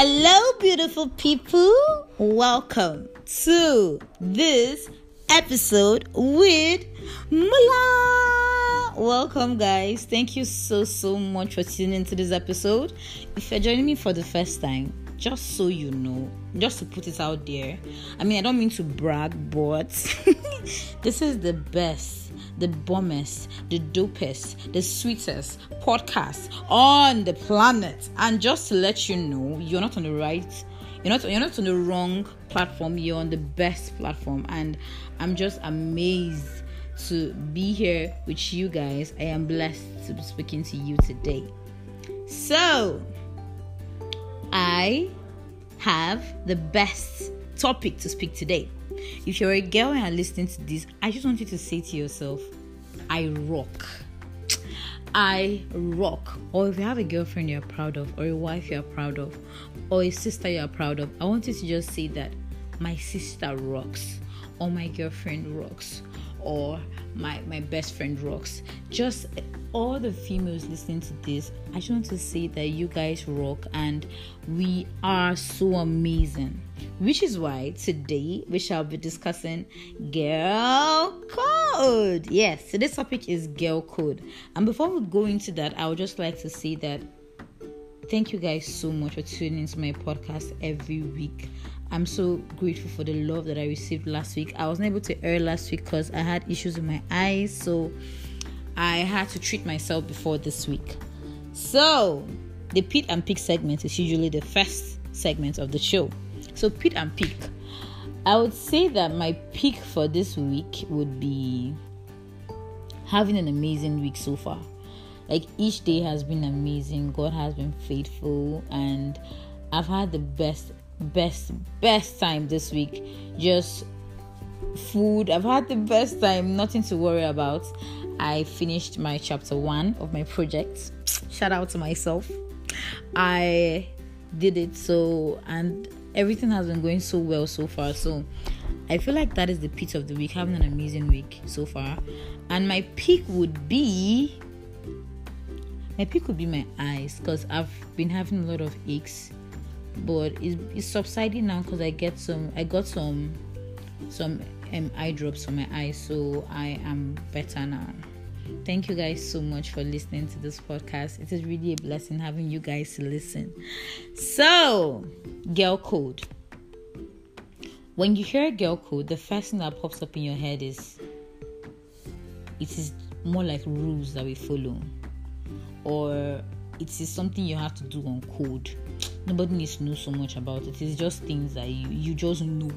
Hello, beautiful people. Welcome to this episode with Mula. Welcome, guys. Thank you so, so much for tuning into this episode. If you're joining me for the first time, just so you know, just to put it out there, I mean, I don't mean to brag, but this is the best, the bombest, the dopest, the sweetest podcast on the planet. And just to let you know, you're not on the right, you're not, you're not on the wrong platform. You're on the best platform, and I'm just amazed to be here with you guys. I am blessed to be speaking to you today. So, I have the best topic to speak today. If you're a girl and are listening to this, I just want you to say to yourself, I rock. I rock. Or if you have a girlfriend you're proud of, or a wife you're proud of, or a sister you're proud of, I want you to just say that my sister rocks, or my girlfriend rocks, or my my best friend rocks just all the females listening to this i just want to say that you guys rock and we are so amazing which is why today we shall be discussing girl code yes this topic is girl code and before we go into that i would just like to say that thank you guys so much for tuning into my podcast every week I'm so grateful for the love that I received last week. I wasn't able to air last week because I had issues with my eyes, so I had to treat myself before this week. So, the Pit and Pick segment is usually the first segment of the show. So, Pit and Pick. I would say that my pick for this week would be having an amazing week so far. Like each day has been amazing. God has been faithful. And I've had the best best best time this week. Just food. I've had the best time. Nothing to worry about. I finished my chapter one of my project. Shout out to myself. I did it so and everything has been going so well so far so i feel like that is the peak of the week having an amazing week so far and my peak would be my peak would be my eyes because i've been having a lot of aches but it's, it's subsiding now because I get some I got some some um, eye drops for my eyes so I am better now. Thank you guys so much for listening to this podcast. It is really a blessing having you guys to listen. So, girl code. When you hear girl code, the first thing that pops up in your head is it is more like rules that we follow or it is something you have to do on code nobody needs to know so much about it. It's just things that you, you just know.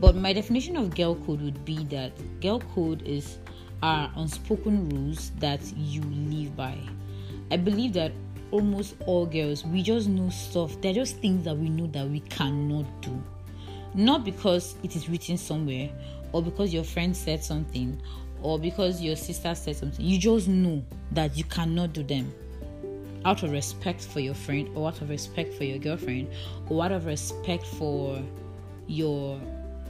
But my definition of girl code would be that girl code is are unspoken rules that you live by. I believe that almost all girls we just know stuff. They're just things that we know that we cannot do. Not because it is written somewhere or because your friend said something or because your sister said something. You just know that you cannot do them out of respect for your friend or out of respect for your girlfriend or out of respect for your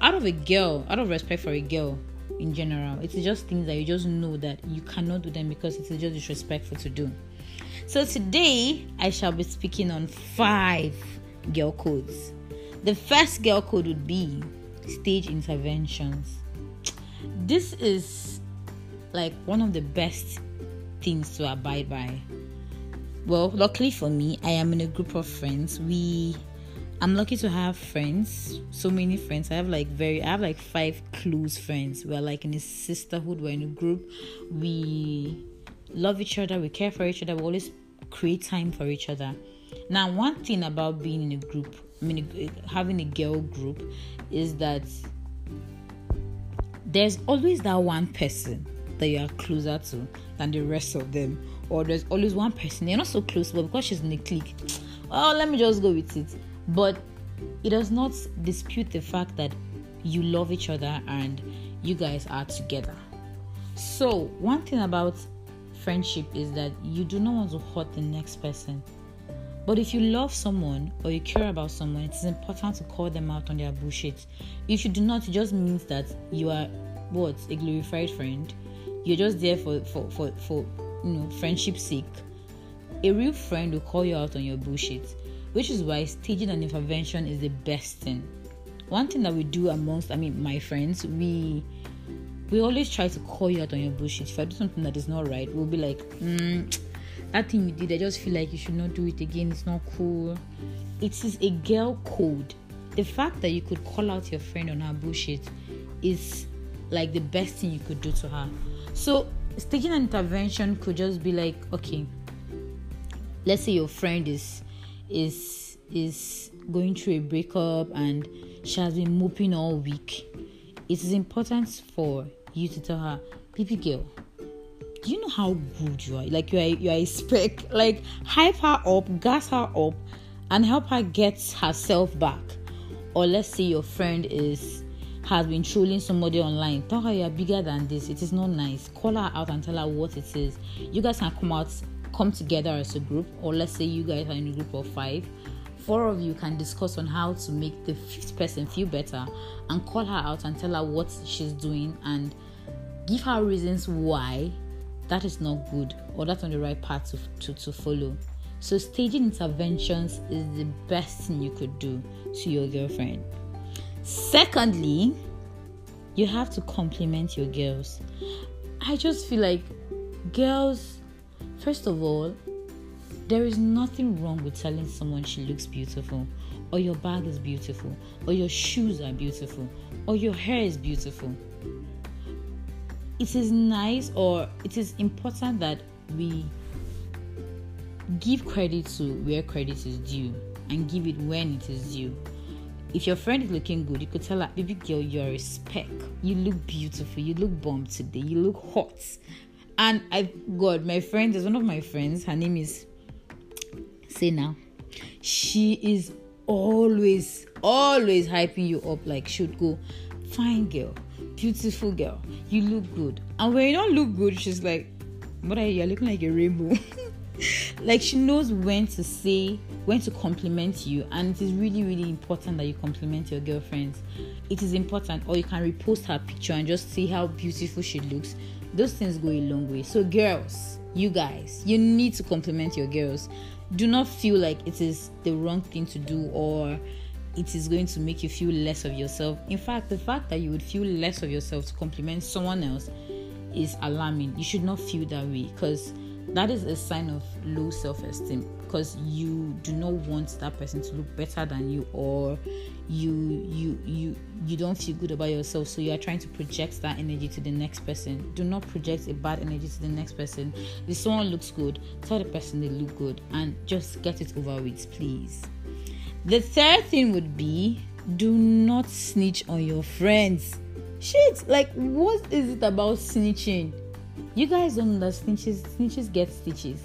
out of a girl out of respect for a girl in general it's just things that you just know that you cannot do them because it's just disrespectful to do so today i shall be speaking on five girl codes the first girl code would be stage interventions this is like one of the best things to abide by well, luckily for me, I am in a group of friends. We I'm lucky to have friends, so many friends. I have like very, I have like five close friends. We're like in a sisterhood. We're in a group. We love each other. We care for each other. We always create time for each other. Now, one thing about being in a group, I mean, having a girl group, is that there's always that one person that you are closer to than the rest of them or there's always one person you're not so close, but because she's in a clique, well, let me just go with it. But it does not dispute the fact that you love each other and you guys are together. So, one thing about friendship is that you do not want to hurt the next person. But if you love someone or you care about someone, it is important to call them out on their bullshit. If you do not, it just means that you are what a glorified friend. You're just there for for for, for you know, friendship sake, a real friend will call you out on your bullshit. which is why staging an intervention is the best thing. One thing that we do amongst, I mean, my friends, we we always try to call you out on your bullshit. If I do something that is not right, we'll be like, mm, that thing you did, I just feel like you should not do it again. It's not cool. It is a girl code. The fact that you could call out your friend on her bullshit is like the best thing you could do to her. So staging an intervention could just be like, okay, let's say your friend is is is going through a breakup and she has been moping all week. It is important for you to tell her, baby girl, do you know how good you are? Like you are you are a spec. Like hype her up, gas her up, and help her get herself back. Or let's say your friend is has been trolling somebody online. Tell her you're bigger than this. It is not nice. Call her out and tell her what it is. You guys can come out, come together as a group, or let's say you guys are in a group of five. Four of you can discuss on how to make the fifth person feel better and call her out and tell her what she's doing and give her reasons why that is not good or that's not the right path to, to, to follow. So, staging interventions is the best thing you could do to your girlfriend. Secondly, you have to compliment your girls. I just feel like girls, first of all, there is nothing wrong with telling someone she looks beautiful, or your bag is beautiful, or your shoes are beautiful, or your hair is beautiful. It is nice or it is important that we give credit to where credit is due and give it when it is due if your friend is looking good, you could tell her, baby girl, you're a speck. You look beautiful. You look bomb today. You look hot. And I, God, my friend, there's one of my friends. Her name is Sena. She is always, always hyping you up like should go. Fine girl, beautiful girl. You look good. And when you don't look good, she's like, what are you? You're looking like a rainbow. like she knows when to say when to compliment you and it is really really important that you compliment your girlfriends it is important or you can repost her picture and just see how beautiful she looks those things go a long way so girls you guys you need to compliment your girls do not feel like it is the wrong thing to do or it is going to make you feel less of yourself. In fact the fact that you would feel less of yourself to compliment someone else is alarming. You should not feel that way because that is a sign of low self-esteem because you do not want that person to look better than you or you you you you don't feel good about yourself so you are trying to project that energy to the next person. Do not project a bad energy to the next person. If someone looks good tell the person they look good and just get it over with please. The third thing would be do not snitch on your friends. Shit like what is it about snitching? You guys don't know that snitches, snitches get stitches.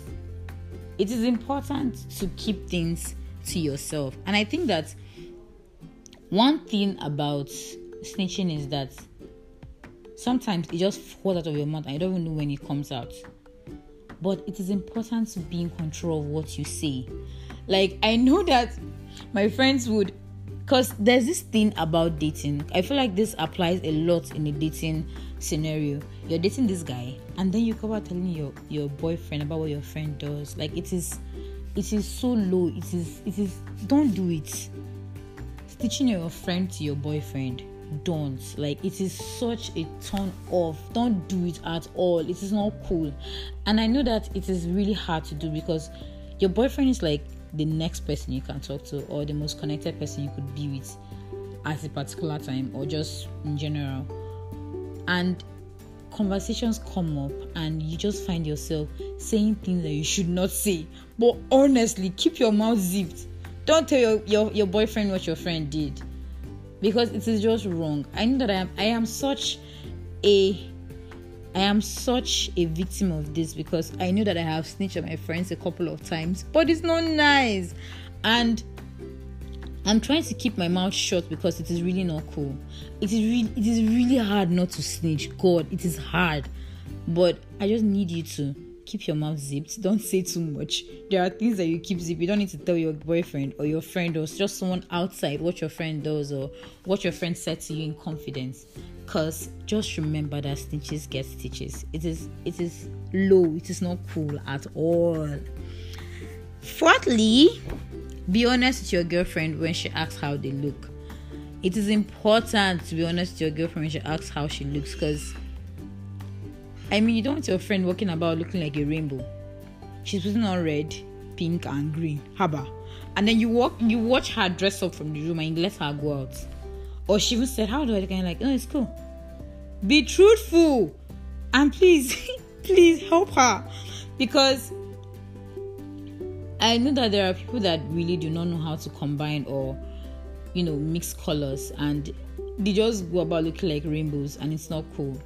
It is important to keep things to yourself. And I think that one thing about snitching is that sometimes it just falls out of your mouth and you don't even know when it comes out. But it is important to be in control of what you say. Like, I know that my friends would, because there's this thing about dating. I feel like this applies a lot in a dating scenario you're dating this guy and then you come out telling your your boyfriend about what your friend does like it is it is so low it is it is don't do it stitching your friend to your boyfriend don't. Like it is such a turn off. Don't do it at all. It is not cool. And i know that it is really hard to do because your boyfriend is like the next person you can talk to or the most connected person you could be with at a particular time or just in general. And conversations come up and you just find yourself saying things that you should not say. But honestly keep your mouth zipped don't tell your, your, your boyfriend what your friend did because it is just wrong i know that i am i am such a I am such a victim of this because I know that I have snitched on my friends a couple of times, but it's not nice. And I'm trying to keep my mouth shut because it is really not cool. It is really it is really hard not to snitch. God, it is hard. But I just need you to keep your mouth zipped. Don't say too much. There are things that you keep zipped. You don't need to tell your boyfriend or your friend or just someone outside what your friend does or what your friend said to you in confidence. Cause just remember that stitches get stitches. It is it is low. It is not cool at all. Fourthly, Be honest with your girlfriend when she asks how they look. It is important to be honest with your girlfriend when she asks how she looks because I mean you don't want your friend walking about looking like a rainbow. She's putting on red, pink, and green. Haba. And then you walk you watch her dress up from the room and you let her go out. Or she even said, How do I look? And you're like, oh it's cool. Be truthful. And please, please help her. Because I know that there are people that really do not know how to combine or, you know, mix colors and they just go about looking like rainbows and it's not cool.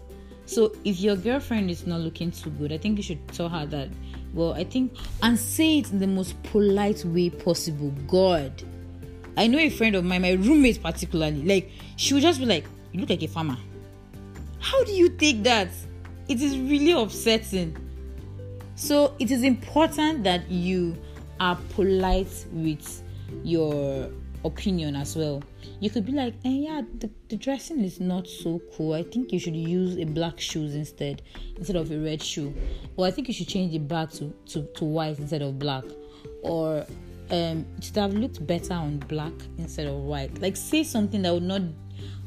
So if your girlfriend is not looking too good, I think you should tell her that, well, I think, and say it in the most polite way possible. God. I know a friend of mine, my roommate particularly, like, she would just be like, You look like a farmer. How do you take that? It is really upsetting. So it is important that you are polite with your opinion as well. You could be like, eh, yeah, the, the dressing is not so cool. I think you should use a black shoes instead, instead of a red shoe. Or I think you should change the back to, to, to white instead of black. Or um, it should have looked better on black instead of white. Like say something that would not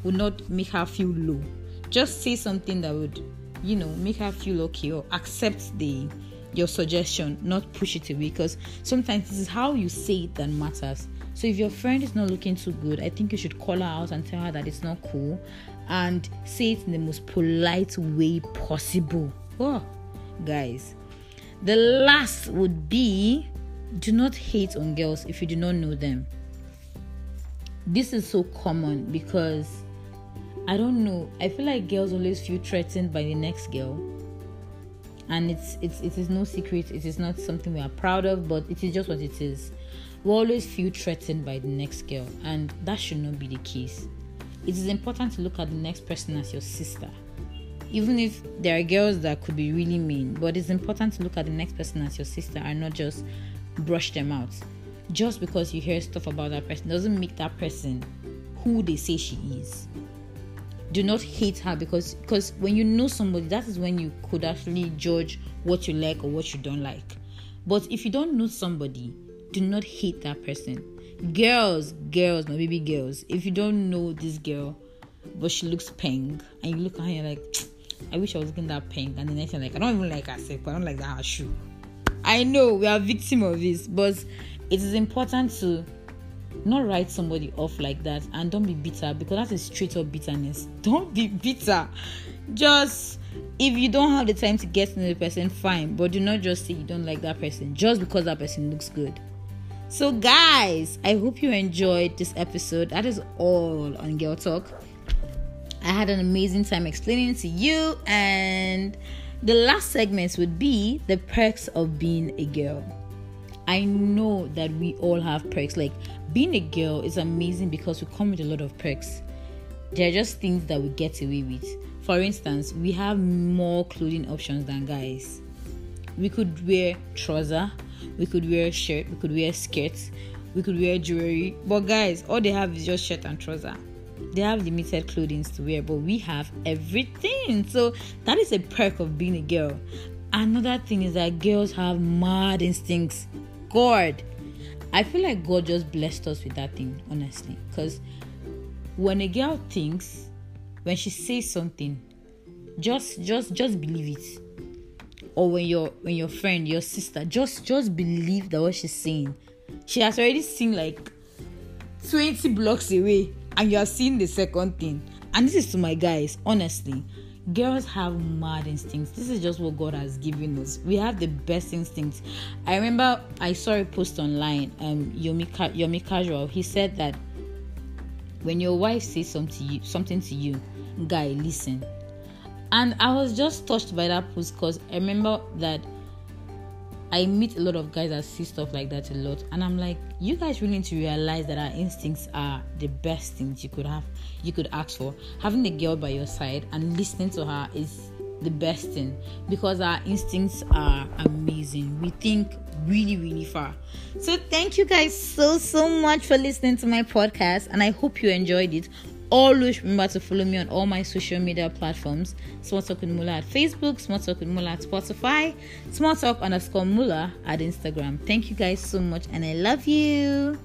would not make her feel low. Just say something that would, you know, make her feel okay or accept the your suggestion, not push it away. Because sometimes this is how you say it that matters. So if your friend is not looking too good, I think you should call her out and tell her that it's not cool and say it in the most polite way possible. Oh, guys. The last would be do not hate on girls if you do not know them. This is so common because I don't know. I feel like girls always feel threatened by the next girl and it's it's it is no secret it is not something we are proud of but it is just what it is we always feel threatened by the next girl and that should not be the case. It is important to look at the next person as your sister. Even if there are girls that could be really mean but it's important to look at the next person as your sister and not just brush them out. Just because you hear stuff about that person doesn't make that person who they say she is. Do not hate her because because when you know somebody that is when you could actually judge what you like or what you don't like. But if you don't know somebody do not hate that person. Girls girls my baby girls if you don't know this girl but she looks pink and you look at her and like i wish i was looking that pink and the next thing like i don't even like her herself but i don't like that her shoe. I know we are victim of this but it is important to not write somebody off like that and don't be bitter because that is straight up bitterness. Don't be bitter. Just if you don't have the time to get to know the person fine but do not just say you don't like that person just because that person looks good so guys i hope you enjoyed this episode that is all on girl talk i had an amazing time explaining to you and the last segments would be the perks of being a girl I know that we all have perks. Like being a girl is amazing because we come with a lot of perks. There are just things that we get away with. For instance, we have more clothing options than guys. We could wear trouser, we could wear a shirt, we could wear skirts, we could wear jewelry. But guys, all they have is just shirt and trouser. They have limited clothing to wear, but we have everything. So that is a perk of being a girl. Another thing is that girls have mad instincts. God, I feel like God just blessed us with that thing, honestly. Because when a girl thinks, when she says something, just just just believe it. Or when your when your friend, your sister, just just believe that what she's saying. She has already seen like 20 blocks away, and you are seeing the second thing. And this is to my guys, honestly girls have mad instincts. This is just what god has given us. We have the best instincts. I remember i saw a post online um yomi, yomi casual. He said that when your wife says something to you something to you guy listen and i was just touched by that post because i remember that I meet a lot of guys that see stuff like that a lot, and I'm like, you guys really need to realize that our instincts are the best things you could have, you could ask for. Having a girl by your side and listening to her is the best thing because our instincts are amazing. We think really, really far. So, thank you guys so, so much for listening to my podcast, and I hope you enjoyed it. Always remember to follow me on all my social media platforms. Small Talk with Mula at Facebook, Small Talk with Mula at Spotify, Small Talk underscore Mula at Instagram. Thank you guys so much and I love you.